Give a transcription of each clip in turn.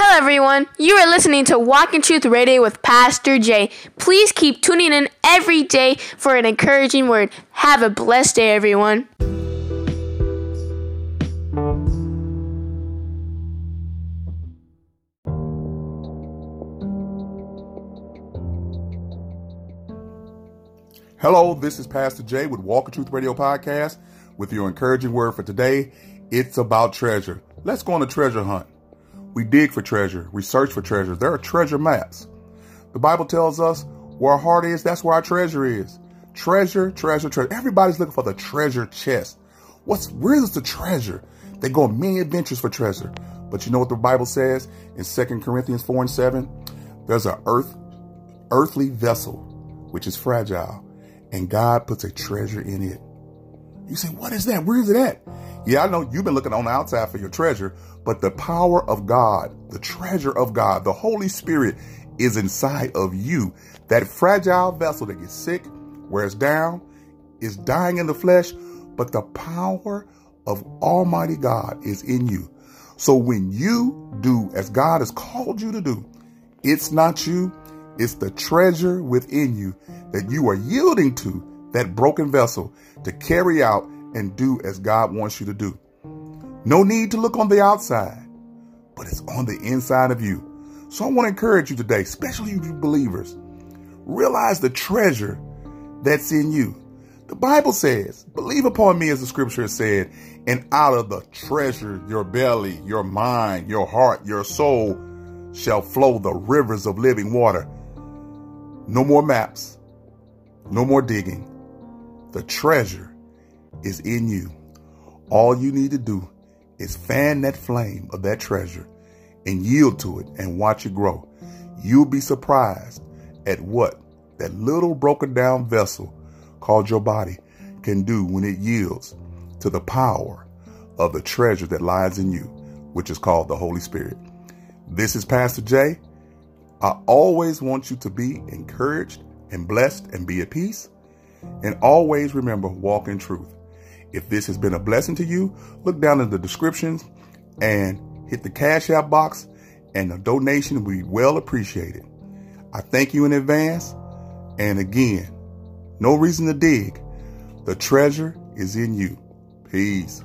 Hello, everyone. You are listening to Walk in Truth Radio with Pastor Jay. Please keep tuning in every day for an encouraging word. Have a blessed day, everyone. Hello, this is Pastor Jay with Walk in Truth Radio Podcast with your encouraging word for today. It's about treasure. Let's go on a treasure hunt. We dig for treasure. We search for treasure. There are treasure maps. The Bible tells us where our heart is, that's where our treasure is. Treasure, treasure, treasure. Everybody's looking for the treasure chest. What's where's the treasure? They go on many adventures for treasure. But you know what the Bible says in 2 Corinthians 4 and 7? There's an earth, earthly vessel, which is fragile, and God puts a treasure in it. You say, what is that? Where is it at? Yeah, I know you've been looking on the outside for your treasure, but the power of God, the treasure of God, the Holy Spirit is inside of you. That fragile vessel that gets sick, wears down, is dying in the flesh, but the power of Almighty God is in you. So when you do as God has called you to do, it's not you, it's the treasure within you that you are yielding to that broken vessel to carry out and do as God wants you to do. No need to look on the outside, but it's on the inside of you. So I want to encourage you today, especially you believers, realize the treasure that's in you. The Bible says, believe upon me as the scripture has said, and out of the treasure, your belly, your mind, your heart, your soul shall flow the rivers of living water. No more maps, no more digging. The treasure is in you. All you need to do is fan that flame of that treasure and yield to it and watch it grow. You'll be surprised at what that little broken down vessel called your body can do when it yields to the power of the treasure that lies in you, which is called the Holy Spirit. This is Pastor Jay. I always want you to be encouraged and blessed and be at peace. And always remember, walk in truth. If this has been a blessing to you, look down in the descriptions and hit the Cash App box, and the donation be well appreciated. I thank you in advance. And again, no reason to dig. The treasure is in you. Peace.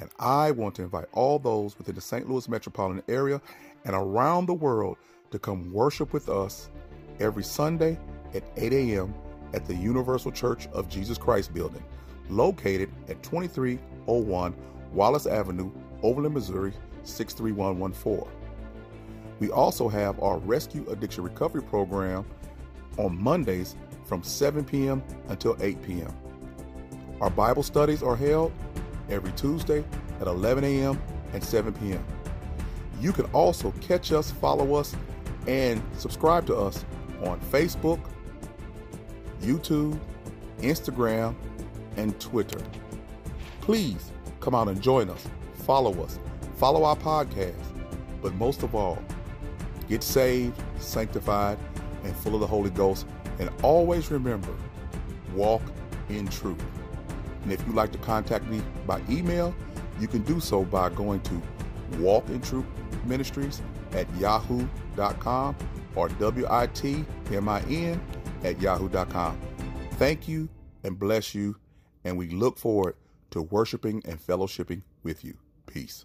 and I want to invite all those within the St. Louis metropolitan area and around the world to come worship with us every Sunday at 8 a.m. at the Universal Church of Jesus Christ building, located at 2301 Wallace Avenue, Overland, Missouri 63114. We also have our Rescue Addiction Recovery Program on Mondays from 7 p.m. until 8 p.m. Our Bible studies are held every Tuesday at 11 a.m. and 7 p.m. You can also catch us, follow us, and subscribe to us on Facebook, YouTube, Instagram, and Twitter. Please come out and join us, follow us, follow our podcast, but most of all, get saved, sanctified, and full of the Holy Ghost. And always remember, walk in truth. And if you'd like to contact me by email, you can do so by going to Walk in Truth Ministries at yahoo.com or W-I-T-M-I-N at yahoo.com. Thank you and bless you, and we look forward to worshiping and fellowshipping with you. Peace.